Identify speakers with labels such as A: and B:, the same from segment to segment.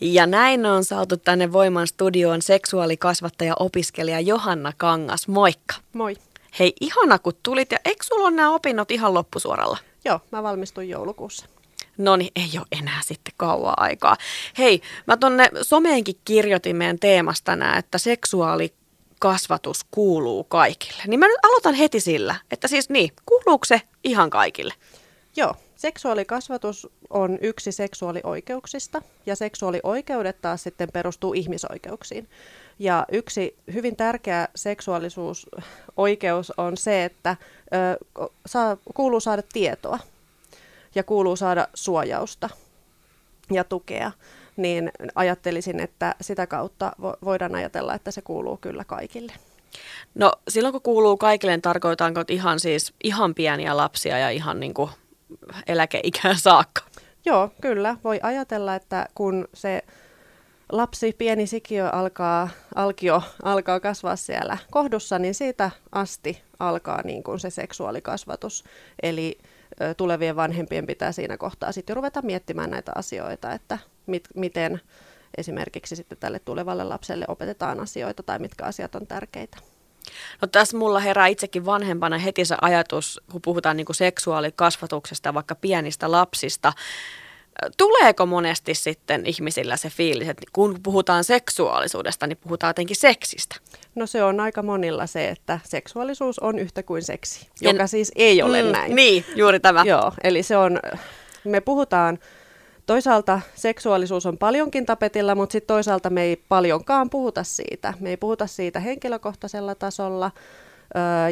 A: Ja näin on saatu tänne Voiman studioon seksuaalikasvattaja opiskelija Johanna Kangas. Moikka.
B: Moi.
A: Hei, ihana kun tulit ja eikö sulla ole nämä opinnot ihan loppusuoralla?
B: Joo, mä valmistuin joulukuussa.
A: No niin, ei ole enää sitten kauaa aikaa. Hei, mä tonne someenkin kirjoitin meidän teemasta tänään, että seksuaalikasvatus kuuluu kaikille. Niin mä nyt aloitan heti sillä, että siis niin, kuuluuko se ihan kaikille?
B: Joo, seksuaalikasvatus on yksi seksuaalioikeuksista ja seksuaalioikeudet taas sitten perustuu ihmisoikeuksiin. Ja yksi hyvin tärkeä seksuaalisuusoikeus on se, että ö, saa, kuuluu saada tietoa ja kuuluu saada suojausta ja tukea, niin ajattelisin, että sitä kautta voidaan ajatella, että se kuuluu kyllä kaikille.
A: No silloin kun kuuluu kaikille, niin tarkoitanko ihan siis ihan pieniä lapsia ja ihan niin kuin eläkeikään saakka?
B: Joo, kyllä. Voi ajatella, että kun se lapsi, pieni sikiö alkaa, alkio alkaa kasvaa siellä kohdussa, niin siitä asti alkaa niin kuin se seksuaalikasvatus. Eli ö, tulevien vanhempien pitää siinä kohtaa sitten ruveta miettimään näitä asioita, että mit, miten esimerkiksi sitten tälle tulevalle lapselle opetetaan asioita tai mitkä asiat on tärkeitä.
A: No tässä mulla herää itsekin vanhempana heti se ajatus, kun puhutaan niin kuin seksuaalikasvatuksesta vaikka pienistä lapsista. Tuleeko monesti sitten ihmisillä se fiilis, että kun puhutaan seksuaalisuudesta, niin puhutaan jotenkin seksistä?
B: No se on aika monilla se, että seksuaalisuus on yhtä kuin seksi, joka en, siis ei ole mm, näin.
A: Niin, juuri tämä.
B: Joo, eli se on, me puhutaan Toisaalta seksuaalisuus on paljonkin tapetilla, mutta sitten toisaalta me ei paljonkaan puhuta siitä. Me ei puhuta siitä henkilökohtaisella tasolla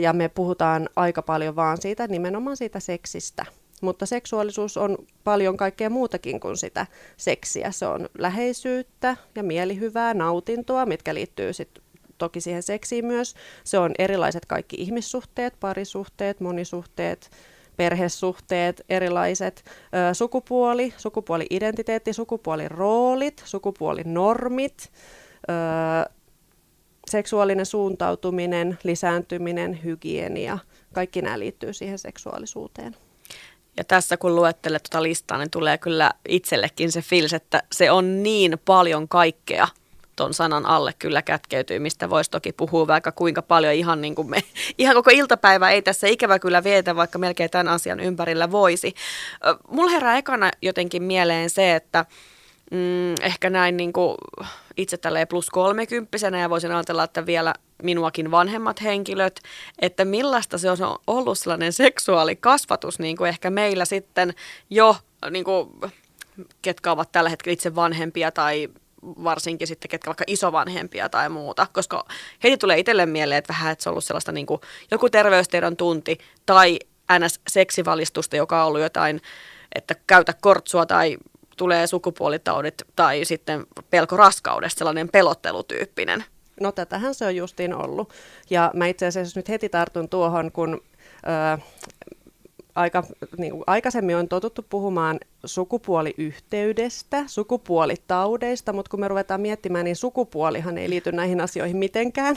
B: ja me puhutaan aika paljon vaan siitä nimenomaan siitä seksistä. Mutta seksuaalisuus on paljon kaikkea muutakin kuin sitä seksiä. Se on läheisyyttä ja mielihyvää, nautintoa, mitkä liittyy sitten toki siihen seksiin myös. Se on erilaiset kaikki ihmissuhteet, parisuhteet, monisuhteet, perhesuhteet, erilaiset ö, sukupuoli, sukupuoli-identiteetti, sukupuoliroolit, sukupuolinormit, ö, seksuaalinen suuntautuminen, lisääntyminen, hygienia, kaikki nämä liittyy siihen seksuaalisuuteen.
A: Ja tässä kun luettelet tuota listaa, niin tulee kyllä itsellekin se fiilis, että se on niin paljon kaikkea – ton sanan alle kyllä kätkeytyy, mistä voisi toki puhua vaikka kuinka paljon ihan niin kuin me, ihan koko iltapäivä ei tässä ikävä kyllä vietä, vaikka melkein tämän asian ympärillä voisi. Mulla herää ekana jotenkin mieleen se, että mm, ehkä näin niin kuin itse tälleen plus kolmekymppisenä ja voisin ajatella, että vielä minuakin vanhemmat henkilöt, että millaista se on ollut sellainen seksuaalikasvatus, niin kuin ehkä meillä sitten jo, niin kuin, ketkä ovat tällä hetkellä itse vanhempia tai varsinkin sitten ketkä vaikka isovanhempia tai muuta, koska heti tulee itselle mieleen, että vähän, että se on ollut sellaista niin kuin joku terveystiedon tunti tai NS-seksivalistusta, joka on ollut jotain, että käytä kortsua tai tulee sukupuolitaudit tai sitten pelko raskaudesta, sellainen pelottelutyyppinen.
B: No tätähän se on justiin ollut. Ja mä itse asiassa nyt heti tartun tuohon, kun ö, aika, niin kuin aikaisemmin on totuttu puhumaan sukupuoliyhteydestä, sukupuolitaudeista, mutta kun me ruvetaan miettimään, niin sukupuolihan ei liity näihin asioihin mitenkään,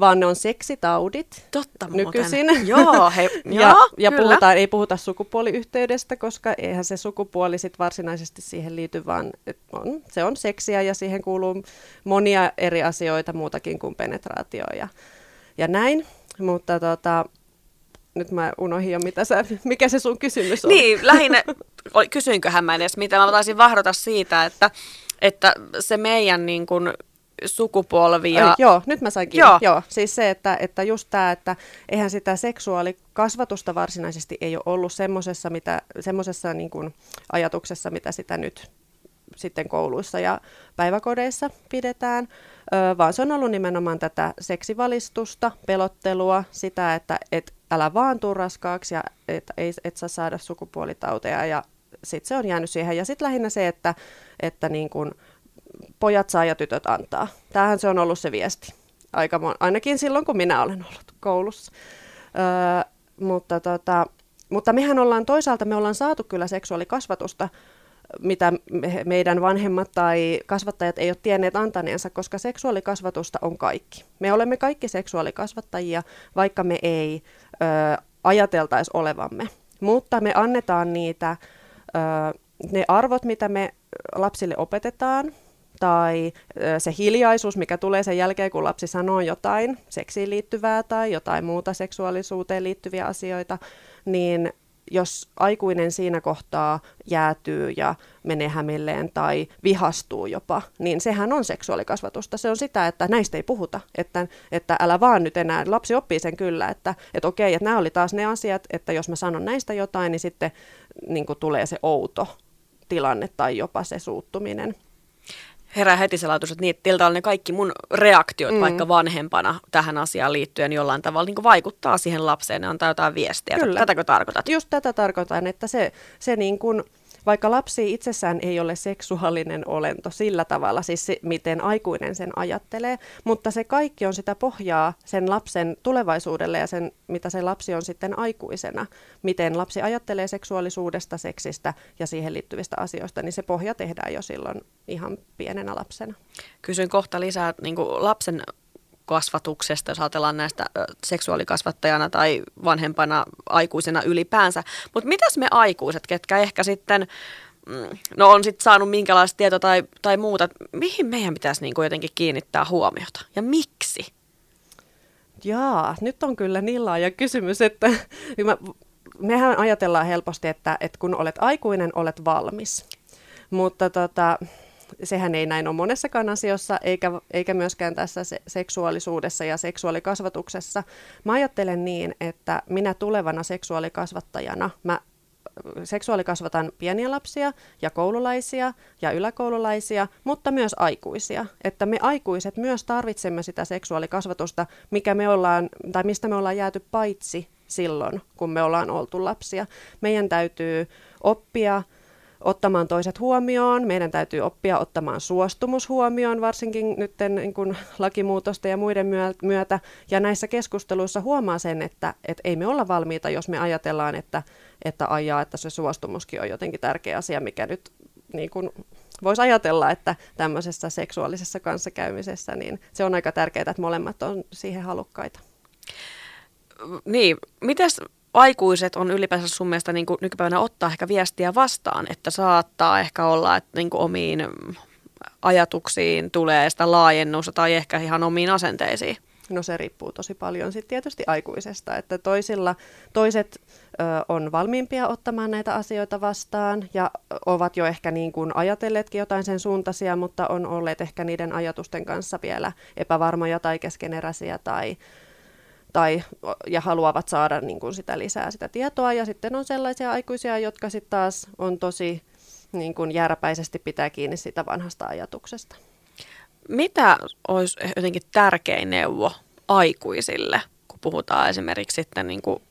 B: vaan ne on seksitaudit
A: Totta
B: nykyisin.
A: Joo, he,
B: ja joo, ja puhutaan, ei puhuta sukupuoliyhteydestä, koska eihän se sukupuoli sit varsinaisesti siihen liity, vaan on, se on seksiä ja siihen kuuluu monia eri asioita muutakin kuin penetraatio ja, ja näin. Mutta tota, nyt mä unohdin jo, mitä sä, mikä se sun kysymys on.
A: Niin, lähinnä, kysyinköhän mä edes mitä, mä taisin vahdota siitä, että, että se meidän niin kuin, sukupolvi ja... Ai,
B: joo, nyt mä sainkin. Joo. joo. Siis se, että, että just tämä, että eihän sitä seksuaalikasvatusta varsinaisesti ei ole ollut semmoisessa, mitä, semmoisessa niin kuin ajatuksessa, mitä sitä nyt sitten kouluissa ja päiväkodeissa pidetään, vaan se on ollut nimenomaan tätä seksivalistusta, pelottelua, sitä, että et älä vaan tuu raskaaksi ja et, ei, et saa saada sukupuolitauteja ja sitten se on jäänyt siihen. Ja sitten lähinnä se, että, että niin kun pojat saa ja tytöt antaa. Tämähän se on ollut se viesti, Aika mon- ainakin silloin kun minä olen ollut koulussa. Öö, mutta, tota, mutta mehän ollaan toisaalta, me ollaan saatu kyllä seksuaalikasvatusta mitä me, meidän vanhemmat tai kasvattajat ei ole tienneet antaneensa, koska seksuaalikasvatusta on kaikki. Me olemme kaikki seksuaalikasvattajia, vaikka me ei ö, ajateltaisi olevamme. Mutta me annetaan niitä, ö, ne arvot, mitä me lapsille opetetaan, tai se hiljaisuus, mikä tulee sen jälkeen, kun lapsi sanoo jotain seksiin liittyvää tai jotain muuta seksuaalisuuteen liittyviä asioita, niin jos aikuinen siinä kohtaa jäätyy ja menee hämilleen tai vihastuu jopa, niin sehän on seksuaalikasvatusta. Se on sitä, että näistä ei puhuta, että, että älä vaan nyt enää. Lapsi oppii sen kyllä, että, että okei, että nämä oli taas ne asiat, että jos mä sanon näistä jotain, niin sitten niin tulee se outo tilanne tai jopa se suuttuminen
A: herää heti se ajatus, että niiltä on ne kaikki mun reaktiot mm. vaikka vanhempana tähän asiaan liittyen jollain tavalla niin vaikuttaa siihen lapseen ja antaa jotain viestiä. Kyllä. Tätäkö tarkoitat?
B: Just tätä tarkoitan, että se, se niin kuin vaikka lapsi itsessään ei ole seksuaalinen olento sillä tavalla, siis se, miten aikuinen sen ajattelee, mutta se kaikki on sitä pohjaa sen lapsen tulevaisuudelle ja sen, mitä se lapsi on sitten aikuisena. Miten lapsi ajattelee seksuaalisuudesta, seksistä ja siihen liittyvistä asioista, niin se pohja tehdään jo silloin ihan pienenä lapsena.
A: Kysyn kohta lisää niin lapsen kasvatuksesta, jos ajatellaan näistä seksuaalikasvattajana tai vanhempana aikuisena ylipäänsä. Mutta mitäs me aikuiset, ketkä ehkä sitten mm, no on sitten saanut minkälaista tietoa tai, tai muuta, mihin meidän pitäisi niin kuin jotenkin kiinnittää huomiota ja miksi?
B: Jaa, nyt on kyllä niin laaja kysymys, että mä, mehän ajatellaan helposti, että, että kun olet aikuinen, olet valmis. Mutta tota, sehän ei näin ole monessakaan asiassa, eikä, eikä myöskään tässä se, seksuaalisuudessa ja seksuaalikasvatuksessa. Mä ajattelen niin, että minä tulevana seksuaalikasvattajana, mä seksuaalikasvatan pieniä lapsia ja koululaisia ja yläkoululaisia, mutta myös aikuisia. Että me aikuiset myös tarvitsemme sitä seksuaalikasvatusta, mikä me ollaan, tai mistä me ollaan jääty paitsi silloin, kun me ollaan oltu lapsia. Meidän täytyy oppia ottamaan toiset huomioon. Meidän täytyy oppia ottamaan suostumus huomioon, varsinkin nyt niin kuin lakimuutosta ja muiden myötä. Ja näissä keskusteluissa huomaa sen, että, että ei me olla valmiita, jos me ajatellaan, että, että ajaa, että se suostumuskin on jotenkin tärkeä asia, mikä nyt niin kuin voisi ajatella, että tämmöisessä seksuaalisessa kanssakäymisessä, niin se on aika tärkeää, että molemmat on siihen halukkaita.
A: Niin, mitäs aikuiset on ylipäänsä sun mielestä niin kuin nykypäivänä ottaa ehkä viestiä vastaan, että saattaa ehkä olla, että niin kuin omiin ajatuksiin tulee sitä laajennusta tai ehkä ihan omiin asenteisiin?
B: No se riippuu tosi paljon sitten tietysti aikuisesta, että toisilla, toiset ö, on valmiimpia ottamaan näitä asioita vastaan ja ovat jo ehkä niin kuin ajatelleetkin jotain sen suuntaisia, mutta on olleet ehkä niiden ajatusten kanssa vielä epävarmoja tai keskeneräisiä tai tai, ja haluavat saada niin kuin sitä lisää sitä tietoa. Ja sitten on sellaisia aikuisia, jotka sitten taas on tosi niin kuin järpäisesti pitää kiinni siitä vanhasta ajatuksesta.
A: Mitä olisi jotenkin tärkein neuvo aikuisille, kun puhutaan esimerkiksi sitten niin kuin,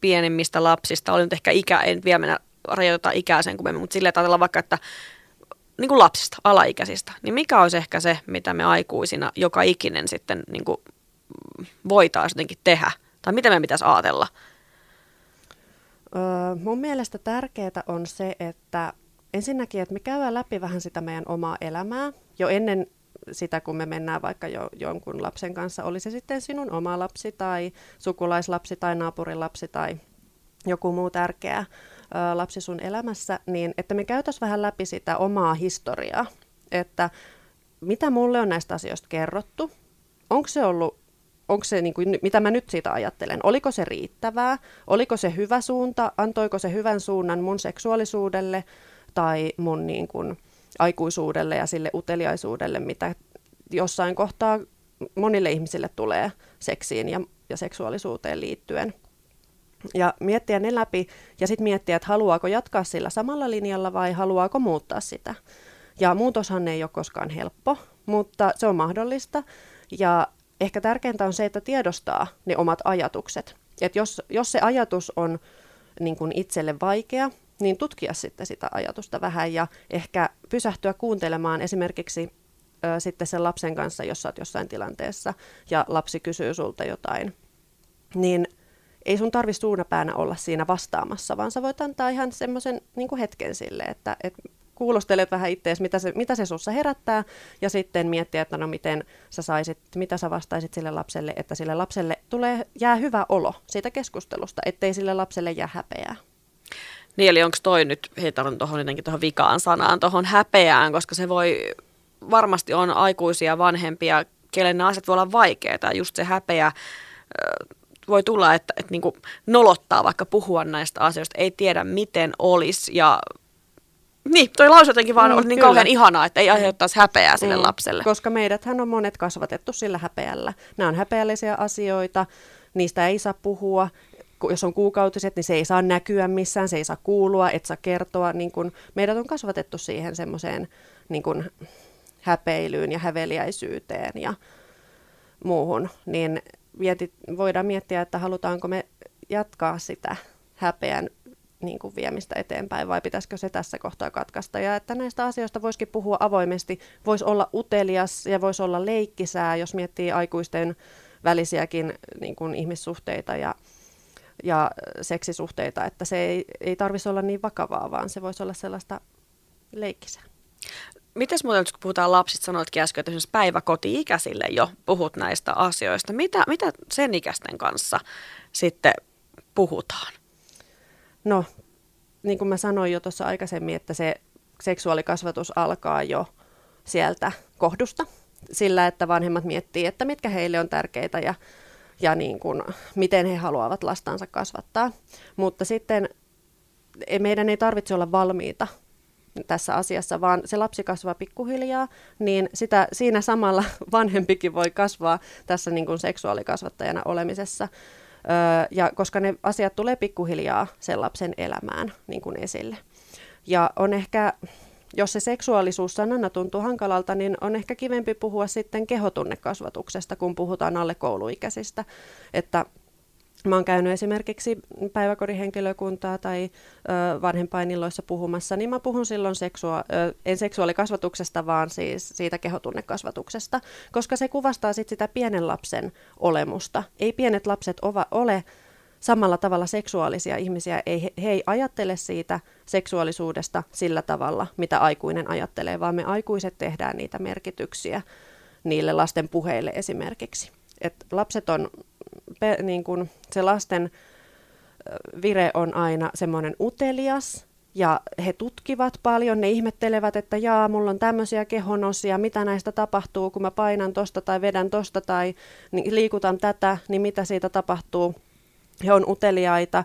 A: pienemmistä lapsista? Oli nyt ehkä ikä, en vielä mennä rajoittaa ikää sen kummemmin, mutta silleen, ajatellaan vaikka, että niin kuin lapsista, alaikäisistä, niin mikä olisi ehkä se, mitä me aikuisina joka ikinen sitten niin kuin voitaisiin jotenkin tehdä? Tai mitä meidän pitäisi ajatella?
B: Öö, mun mielestä tärkeää on se, että ensinnäkin, että me käydään läpi vähän sitä meidän omaa elämää jo ennen sitä, kun me mennään vaikka jo, jonkun lapsen kanssa, oli se sitten sinun oma lapsi tai sukulaislapsi tai naapurilapsi tai joku muu tärkeä ö, lapsi sun elämässä, niin että me käytäisiin vähän läpi sitä omaa historiaa, että mitä mulle on näistä asioista kerrottu, onko se ollut onko se, niin kuin, mitä mä nyt siitä ajattelen, oliko se riittävää, oliko se hyvä suunta, antoiko se hyvän suunnan mun seksuaalisuudelle tai mun niin kuin, aikuisuudelle ja sille uteliaisuudelle, mitä jossain kohtaa monille ihmisille tulee seksiin ja, ja seksuaalisuuteen liittyen. Ja miettiä ne läpi ja sitten miettiä, että haluaako jatkaa sillä samalla linjalla vai haluaako muuttaa sitä. Ja muutoshan ei ole koskaan helppo, mutta se on mahdollista. Ja ehkä tärkeintä on se, että tiedostaa ne omat ajatukset. Et jos, jos se ajatus on niin kuin itselle vaikea, niin tutkia sitten sitä ajatusta vähän ja ehkä pysähtyä kuuntelemaan esimerkiksi ö, sitten sen lapsen kanssa, jos olet jossain tilanteessa ja lapsi kysyy sulta jotain, niin ei sun tarvi suunapäänä olla siinä vastaamassa, vaan sä voit antaa ihan semmoisen niin hetken sille, että, että kuulostelet vähän itseäsi, mitä se, mitä se sussa herättää, ja sitten miettiä, että no miten sä saisit, mitä sä vastaisit sille lapselle, että sille lapselle tulee, jää hyvä olo siitä keskustelusta, ettei sille lapselle jää häpeää.
A: Niin, eli onko toi nyt, heitarun tuohon jotenkin tuohon vikaan sanaan, tuohon häpeään, koska se voi varmasti on aikuisia vanhempia, kelle nämä asiat voi olla vaikeita. Just se häpeä voi tulla, että, että niin nolottaa vaikka puhua näistä asioista, ei tiedä miten olisi ja niin, toi lause jotenkin vaan mm, oli niin kauhean ihanaa, että ei aiheuttaisi häpeää sille mm, lapselle.
B: Koska meidäthän on monet kasvatettu sillä häpeällä. Nämä on häpeällisiä asioita, niistä ei saa puhua. Jos on kuukautiset, niin se ei saa näkyä missään, se ei saa kuulua, et saa kertoa. Niin kun meidät on kasvatettu siihen semmoiseen niin kun häpeilyyn ja häveliäisyyteen ja muuhun. Niin mietit, voidaan miettiä, että halutaanko me jatkaa sitä häpeän niin kuin viemistä eteenpäin vai pitäisikö se tässä kohtaa katkaista. Ja että näistä asioista voisikin puhua avoimesti, voisi olla utelias ja voisi olla leikkisää, jos miettii aikuisten välisiäkin niin kuin ihmissuhteita ja, ja seksisuhteita, että se ei, ei tarvitsisi olla niin vakavaa, vaan se voisi olla sellaista leikkisää.
A: Miten muuten, kun puhutaan lapsista, sanoitkin äsken, että esimerkiksi päiväkoti-ikäisille jo puhut näistä asioista. Mitä, mitä sen ikäisten kanssa sitten puhutaan?
B: No, niin kuin mä sanoin jo tuossa aikaisemmin, että se seksuaalikasvatus alkaa jo sieltä kohdusta, sillä että vanhemmat miettii, että mitkä heille on tärkeitä ja, ja niin kuin, miten he haluavat lastansa kasvattaa. Mutta sitten meidän ei tarvitse olla valmiita tässä asiassa, vaan se lapsi kasvaa pikkuhiljaa, niin sitä, siinä samalla vanhempikin voi kasvaa tässä niin kuin seksuaalikasvattajana olemisessa. Ja koska ne asiat tulee pikkuhiljaa sen lapsen elämään niin kuin esille. Ja on ehkä, jos se seksuaalisuus sanana tuntuu hankalalta, niin on ehkä kivempi puhua sitten kehotunnekasvatuksesta, kun puhutaan alle kouluikäisistä. Että Mä oon käynyt esimerkiksi päiväkodin henkilökuntaa tai vanhempainilloissa puhumassa, niin mä puhun silloin seksua- en seksuaalikasvatuksesta, vaan siis siitä kehotunnekasvatuksesta, koska se kuvastaa sit sitä pienen lapsen olemusta. Ei pienet lapset ova, ole samalla tavalla seksuaalisia ihmisiä, ei, he ei ajattele siitä seksuaalisuudesta sillä tavalla, mitä aikuinen ajattelee, vaan me aikuiset tehdään niitä merkityksiä niille lasten puheille esimerkiksi. Et lapset on pe, niin kun se lasten vire on aina semmoinen utelias, ja he tutkivat paljon, ne ihmettelevät, että jaa, mulla on tämmöisiä kehonosia, mitä näistä tapahtuu, kun mä painan tosta tai vedän tosta tai liikutan tätä, niin mitä siitä tapahtuu. He on uteliaita,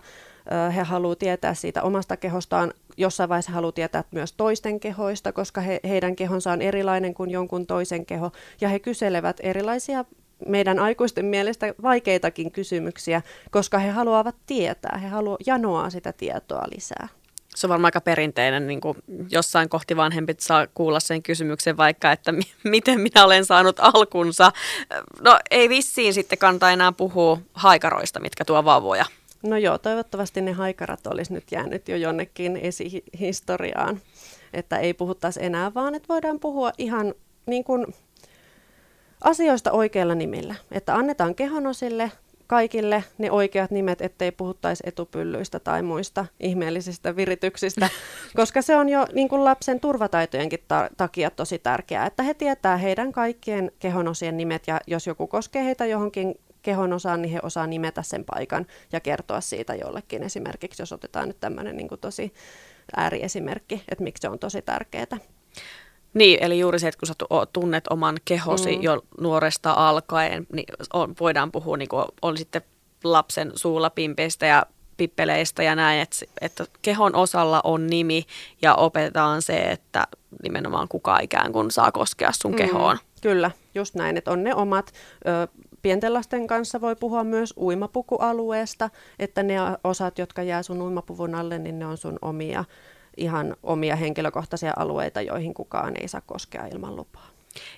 B: he haluavat tietää siitä omasta kehostaan, jossain vaiheessa haluavat tietää myös toisten kehoista, koska he, heidän kehonsa on erilainen kuin jonkun toisen keho, ja he kyselevät erilaisia meidän aikuisten mielestä vaikeitakin kysymyksiä, koska he haluavat tietää, he haluavat janoa sitä tietoa lisää.
A: Se on varmaan aika perinteinen, niin kuin jossain kohti vanhempi saa kuulla sen kysymyksen vaikka, että mi- miten minä olen saanut alkunsa. No ei vissiin sitten kannata enää puhua haikaroista, mitkä tuo vauvoja.
B: No joo, toivottavasti ne haikarat olisi nyt jäänyt jo jonnekin esihistoriaan, että ei puhuttaisi enää, vaan että voidaan puhua ihan niin kuin asioista oikeilla nimillä. Että annetaan kehonosille kaikille ne oikeat nimet, ettei puhuttaisi etupyllyistä tai muista ihmeellisistä virityksistä, koska se on jo niin kuin lapsen turvataitojenkin ta- takia tosi tärkeää, että he tietää heidän kaikkien kehonosien nimet ja jos joku koskee heitä johonkin kehonosaan, niin he osaa nimetä sen paikan ja kertoa siitä jollekin. Esimerkiksi jos otetaan nyt tämmöinen niin tosi ääriesimerkki, että miksi se on tosi tärkeää.
A: Niin, eli juuri se, että kun sä tunnet oman kehosi mm. jo nuoresta alkaen, niin on, voidaan puhua, niin kuin on sitten lapsen suulla pimpeistä ja pippeleistä ja näin, että, että kehon osalla on nimi ja opetetaan se, että nimenomaan kuka ikään kuin saa koskea sun mm, kehoon.
B: Kyllä, just näin, että on ne omat. Ö, pienten lasten kanssa voi puhua myös uimapukualueesta, että ne osat, jotka jää sun uimapuvun alle, niin ne on sun omia ihan omia henkilökohtaisia alueita, joihin kukaan ei saa koskea ilman lupaa.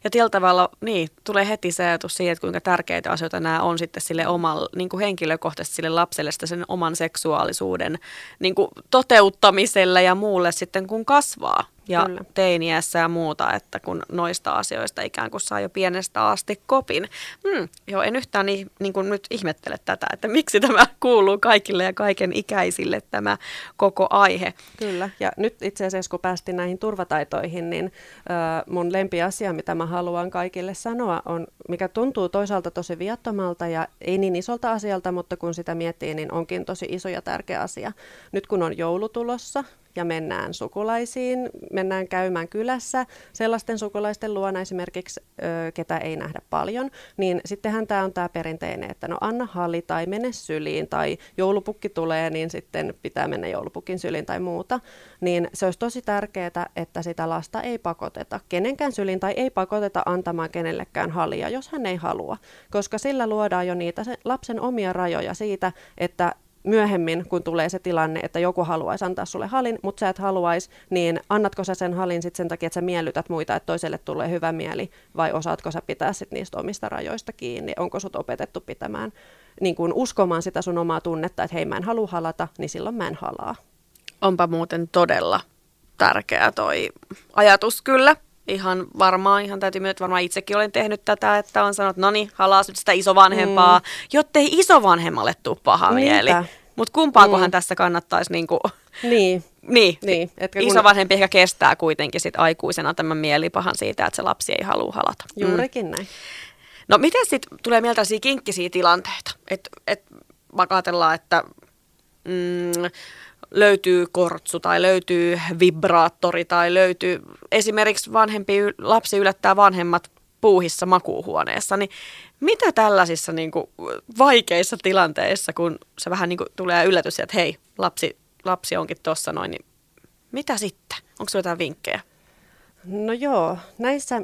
A: Ja tällä tavalla niin, tulee heti se ajatus siihen, että kuinka tärkeitä asioita nämä on sitten sille omalle, niin kuin henkilökohtaisesti sille lapselle sen oman seksuaalisuuden niin kuin toteuttamiselle ja muulle sitten kun kasvaa ja Kyllä. teiniässä ja muuta, että kun noista asioista ikään kuin saa jo pienestä asti kopin. Hmm, joo, en yhtään niin, niin kuin nyt ihmettele tätä, että miksi tämä kuuluu kaikille ja kaiken ikäisille tämä koko aihe.
B: Kyllä, ja nyt itse asiassa kun päästiin näihin turvataitoihin, niin äh, mun lempiasia, mitä mä haluan kaikille sanoa, on, mikä tuntuu toisaalta tosi viattomalta ja ei niin isolta asialta, mutta kun sitä miettii, niin onkin tosi iso ja tärkeä asia. Nyt kun on joulutulossa ja mennään sukulaisiin, mennään käymään kylässä sellaisten sukulaisten luona esimerkiksi, ö, ketä ei nähdä paljon, niin sittenhän tämä on tämä perinteinen, että no anna halli tai mene syliin tai joulupukki tulee, niin sitten pitää mennä joulupukin syliin tai muuta. Niin se olisi tosi tärkeää, että sitä lasta ei pakoteta kenenkään syliin tai ei pakoteta antamaan kenellekään halia, jos hän ei halua, koska sillä luodaan jo niitä lapsen omia rajoja siitä, että myöhemmin, kun tulee se tilanne, että joku haluaisi antaa sulle halin, mutta sä et haluaisi, niin annatko sä sen halin sitten sen takia, että sä miellytät muita, että toiselle tulee hyvä mieli, vai osaatko sä pitää sit niistä omista rajoista kiinni? Onko sut opetettu pitämään, niin kuin uskomaan sitä sun omaa tunnetta, että hei mä en halua halata, niin silloin mä en halaa.
A: Onpa muuten todella tärkeä toi ajatus kyllä ihan varmaan, ihan täytyy myöntää, että varmaan itsekin olen tehnyt tätä, että on sanonut, no niin, halas nyt sitä isovanhempaa, mm. jottei isovanhemmalle tule paha mieli. Mutta kumpaakohan mm. tässä kannattaisi niinku,
B: niin.
A: niin, niin. Etkä kun... isovanhempi ehkä kestää kuitenkin sit aikuisena tämän mielipahan siitä, että se lapsi ei halua halata.
B: Juurikin mm. näin.
A: No miten sitten tulee mieltä kinkkisiä tilanteita? Että et, ajatellaan, että mm, löytyy kortsu tai löytyy vibraattori tai löytyy esimerkiksi vanhempi lapsi yllättää vanhemmat puuhissa makuuhuoneessa, niin mitä tällaisissa niin kuin, vaikeissa tilanteissa, kun se vähän niin kuin, tulee yllätys, että hei, lapsi, lapsi onkin tuossa noin, niin mitä sitten? Onko sinulla jotain vinkkejä?
B: No joo, näissä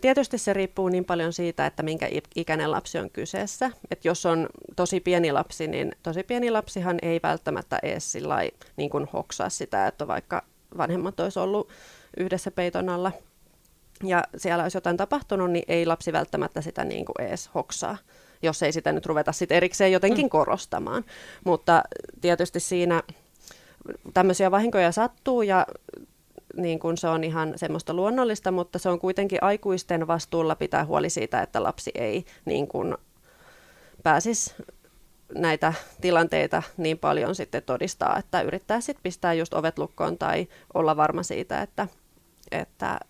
B: Tietysti se riippuu niin paljon siitä, että minkä ikäinen lapsi on kyseessä. Et jos on tosi pieni lapsi, niin tosi pieni lapsihan ei välttämättä edes sillä niin kuin hoksaa sitä, että vaikka vanhemmat olisi ollut yhdessä peiton alla ja siellä olisi jotain tapahtunut, niin ei lapsi välttämättä sitä niin kuin edes hoksaa, jos ei sitä nyt ruveta sit erikseen jotenkin mm. korostamaan. Mutta tietysti siinä tämmöisiä vahinkoja sattuu ja niin kuin se on ihan semmoista luonnollista, mutta se on kuitenkin aikuisten vastuulla pitää huoli siitä, että lapsi ei niin kuin pääsisi näitä tilanteita niin paljon sitten todistaa, että yrittää sitten pistää just ovet lukkoon tai olla varma siitä, että, että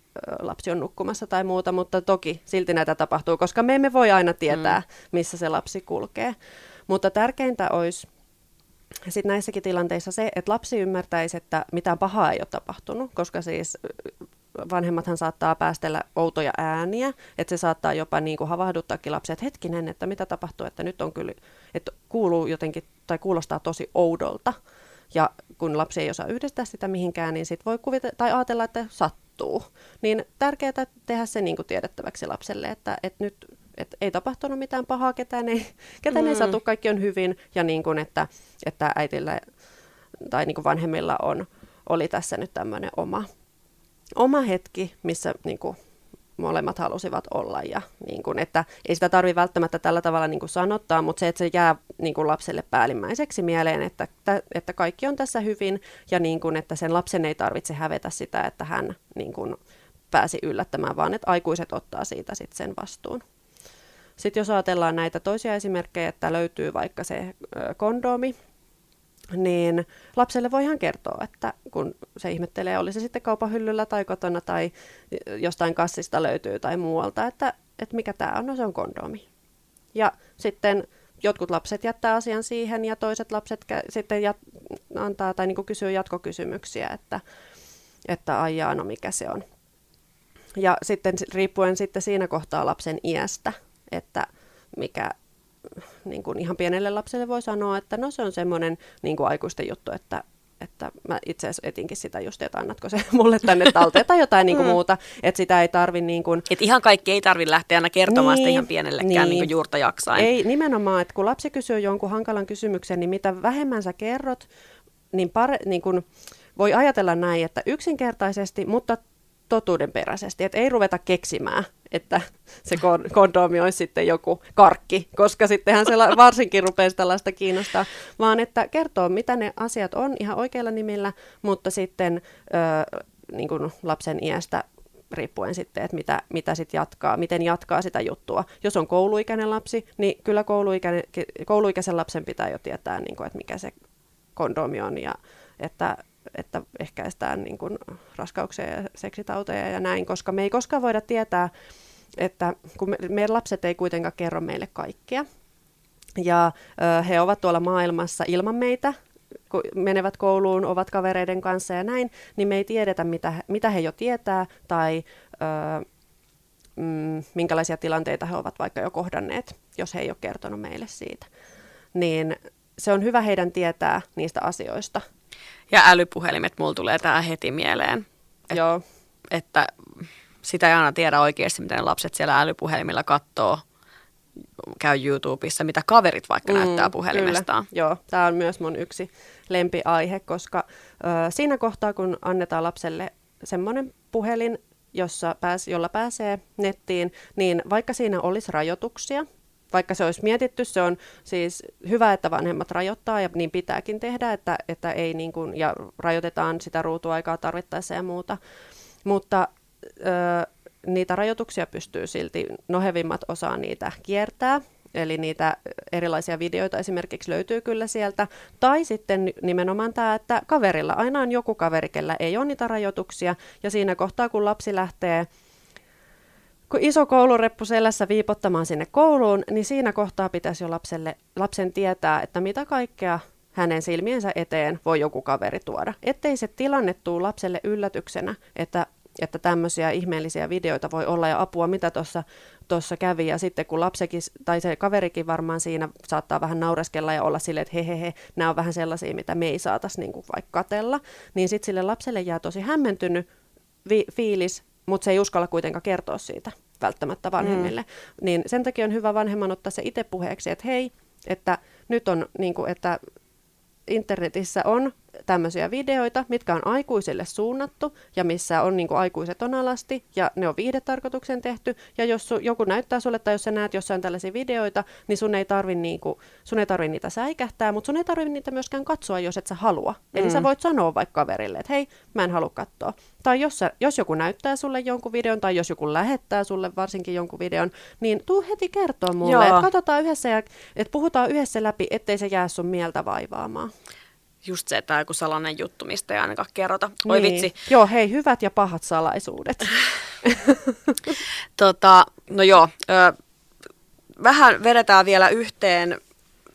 B: lapsi on nukkumassa tai muuta, mutta toki silti näitä tapahtuu, koska me emme voi aina tietää, mm. missä se lapsi kulkee. Mutta tärkeintä olisi sitten näissäkin tilanteissa se, että lapsi ymmärtäisi, että mitään pahaa ei ole tapahtunut, koska siis vanhemmathan saattaa päästellä outoja ääniä, että se saattaa jopa niin kuin havahduttaakin lapset, että hetkinen, että mitä tapahtuu, että nyt on kyllä, että kuuluu jotenkin tai kuulostaa tosi oudolta. Ja kun lapsi ei osaa yhdistää sitä mihinkään, niin sitten voi kuvita, tai ajatella, että sattuu. Niin tärkeää tehdä se niin kuin tiedettäväksi lapselle, että, että nyt et ei tapahtunut mitään pahaa, ketään ei, ketään mm. ei satu, kaikki on hyvin, ja niin kuin, että, että äitillä tai niin kuin vanhemmilla on, oli tässä nyt tämmöinen oma, oma hetki, missä niin kuin, molemmat halusivat olla. Ja niin kuin, että ei sitä tarvitse välttämättä tällä tavalla niin kuin sanottaa, mutta se, että se jää niin kuin lapselle päällimmäiseksi mieleen, että, että kaikki on tässä hyvin ja niin kuin, että sen lapsen ei tarvitse hävetä sitä, että hän niin kuin, pääsi yllättämään, vaan että aikuiset ottaa siitä sitten sen vastuun. Sitten jos ajatellaan näitä toisia esimerkkejä, että löytyy vaikka se kondomi, niin lapselle voi ihan kertoa, että kun se ihmettelee, oli se sitten kaupan hyllyllä tai kotona tai jostain kassista löytyy tai muualta, että, että mikä tämä on, no se on kondomi. Ja sitten jotkut lapset jättää asian siihen ja toiset lapset kä- sitten jat- antaa tai niin kysyy jatkokysymyksiä, että, että aijaa, no mikä se on. Ja sitten riippuen sitten siinä kohtaa lapsen iästä, että mikä niin kuin ihan pienelle lapselle voi sanoa, että no se on semmoinen niin kuin aikuisten juttu, että, että mä itse asiassa etinkin sitä just, että annatko se mulle tänne talteen tai jotain niin kuin mm. muuta, että sitä ei tarvi niin kuin...
A: Et ihan kaikki ei tarvi lähteä aina kertomaan niin, sitä ihan pienellekään niin. Niin kuin juurta jaksain.
B: Ei, nimenomaan, että kun lapsi kysyy jonkun hankalan kysymyksen, niin mitä vähemmän sä kerrot, niin, pare, niin kuin, voi ajatella näin, että yksinkertaisesti, mutta totuudenperäisesti, että ei ruveta keksimään, että se kondomi olisi sitten joku karkki, koska sittenhän se varsinkin rupeaa tällaista kiinnostaa, vaan että kertoo, mitä ne asiat on ihan oikeilla nimillä, mutta sitten ö, niin kuin lapsen iästä riippuen sitten, että mitä, mitä sit jatkaa, miten jatkaa sitä juttua. Jos on kouluikäinen lapsi, niin kyllä kouluikäinen, kouluikäisen lapsen pitää jo tietää, niin kuin, että mikä se kondomi on ja että että ehkäistään niin kuin raskauksia ja seksitauteja ja näin, koska me ei koskaan voida tietää, että kun me, meidän lapset ei kuitenkaan kerro meille kaikkea. Ja ö, he ovat tuolla maailmassa ilman meitä, kun menevät kouluun, ovat kavereiden kanssa ja näin, niin me ei tiedetä, mitä, mitä he jo tietää tai ö, mm, minkälaisia tilanteita he ovat vaikka jo kohdanneet, jos he ei ole kertonut meille siitä. Niin se on hyvä heidän tietää niistä asioista.
A: Ja älypuhelimet, mulla tulee tämä heti mieleen. Et,
B: Joo.
A: Että sitä ei aina tiedä oikeasti, miten lapset siellä älypuhelimilla katsoo, käy YouTubessa, mitä kaverit vaikka mm, näyttää puhelimestaan.
B: Kyllä. Joo, tämä on myös mun yksi lempiaihe, koska ö, siinä kohtaa, kun annetaan lapselle semmoinen puhelin, jossa pääs, jolla pääsee nettiin, niin vaikka siinä olisi rajoituksia, vaikka se olisi mietitty, se on siis hyvä, että vanhemmat rajoittaa ja niin pitääkin tehdä, että, että ei niin kuin, ja rajoitetaan sitä ruutuaikaa tarvittaessa ja muuta. Mutta ö, niitä rajoituksia pystyy silti, nohevimmat osaa niitä kiertää, eli niitä erilaisia videoita esimerkiksi löytyy kyllä sieltä. Tai sitten nimenomaan tämä, että kaverilla aina on joku kaveri, kellä ei ole niitä rajoituksia, ja siinä kohtaa, kun lapsi lähtee kun iso koulureppu selässä viipottamaan sinne kouluun, niin siinä kohtaa pitäisi jo lapselle, lapsen tietää, että mitä kaikkea hänen silmiensä eteen voi joku kaveri tuoda. Ettei se tilanne tuu lapselle yllätyksenä, että että tämmöisiä ihmeellisiä videoita voi olla ja apua, mitä tuossa kävi. Ja sitten kun lapsekin, tai se kaverikin varmaan siinä saattaa vähän naureskella ja olla silleen, että he, he, he nämä on vähän sellaisia, mitä me ei saataisi niin vaikka katella, niin sitten sille lapselle jää tosi hämmentynyt vi- fiilis, mutta se ei uskalla kuitenkaan kertoa siitä välttämättä vanhemmille. Mm. Niin sen takia on hyvä vanhemman ottaa se itse puheeksi, että hei, että nyt on, niin kuin, että internetissä on tämmöisiä videoita, mitkä on aikuisille suunnattu ja missä on niin kuin aikuiset on alasti ja ne on viihdetarkoituksen tehty. Ja jos su, joku näyttää sulle tai jos sä näet jossain tällaisia videoita, niin sun ei tarvi, niin kuin, sun ei tarvi niitä säikähtää, mutta sun ei tarvi niitä myöskään katsoa, jos et sä halua. Mm. Eli sä mm. voit sanoa vaikka kaverille, että hei, mä en halua katsoa. Tai jos, sä, jos joku näyttää sulle jonkun videon tai jos joku lähettää sulle varsinkin jonkun videon, niin tuu heti kertoa mulle, että katsotaan yhdessä ja että puhutaan yhdessä läpi, ettei se jää sun mieltä vaivaamaan
A: just se, että joku salainen juttu, mistä ei ainakaan kerrota. Oi niin. vitsi.
B: Joo, hei, hyvät ja pahat salaisuudet.
A: tota, no joo, ö, vähän vedetään vielä yhteen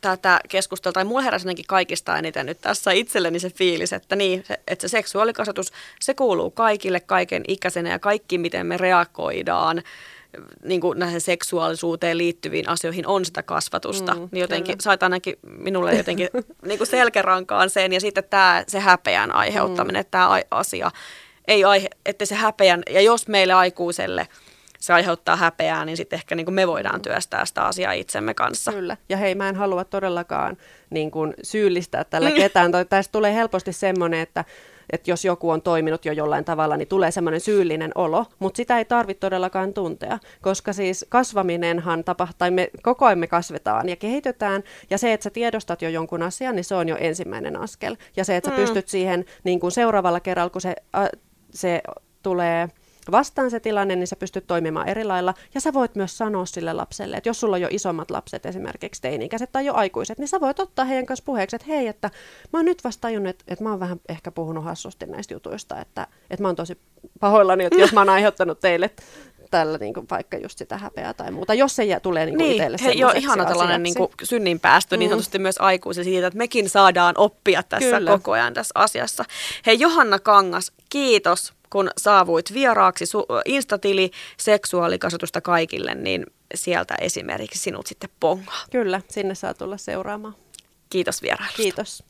A: tätä keskustelua, tai mulla heräsi kaikista eniten nyt tässä itselleni se fiilis, että niin, se, että se seksuaalikasvatus, se kuuluu kaikille, kaiken ikäisenä ja kaikki, miten me reagoidaan niin kuin näihin seksuaalisuuteen liittyviin asioihin on sitä kasvatusta, mm, niin jotenkin kyllä. sait ainakin minulle jotenkin niin kuin selkärankaan sen ja sitten tämä se häpeän aiheuttaminen, mm. että tämä asia ei aihe, että se häpeän, ja jos meille aikuiselle se aiheuttaa häpeää, niin sitten ehkä niin kuin me voidaan työstää sitä asiaa itsemme kanssa.
B: Kyllä. Ja hei, mä en halua todellakaan niin kuin syyllistää tällä mm. ketään. Tästä tulee helposti semmoinen, että että jos joku on toiminut jo jollain tavalla, niin tulee semmoinen syyllinen olo, mutta sitä ei tarvitse todellakaan tuntea, koska siis kasvaminenhan tapahtuu, tai me koko ajan me kasvetaan ja kehitytään, ja se, että sä tiedostat jo jonkun asian, niin se on jo ensimmäinen askel. Ja se, että sä mm. pystyt siihen niin kuin seuraavalla kerralla, kun se, äh, se tulee vastaan se tilanne, niin sä pystyt toimimaan eri lailla. Ja sä voit myös sanoa sille lapselle, että jos sulla on jo isommat lapset, esimerkiksi teini-ikäiset tai jo aikuiset, niin sä voit ottaa heidän kanssa puheeksi, että hei, että mä oon nyt vasta tajunnut, että, että mä oon vähän ehkä puhunut hassusti näistä jutuista, että, että mä oon tosi pahoillani, että jos mä oon aiheuttanut teille tällä niin kuin, vaikka just sitä häpeää tai muuta, jos se jää, tulee niin kuin niin, itselle
A: he, joo, ihana tällainen niin kuin, synnin päästö, mm. niin sanotusti myös aikuisen siitä, että mekin saadaan oppia tässä Kyllä. koko ajan tässä asiassa. Hei Johanna Kangas, kiitos kun saavuit vieraaksi su- Instatili seksuaalikasvatusta kaikille, niin sieltä esimerkiksi sinut sitten pongaa.
B: Kyllä, sinne saa tulla seuraamaan.
A: Kiitos vierailusta.
B: Kiitos.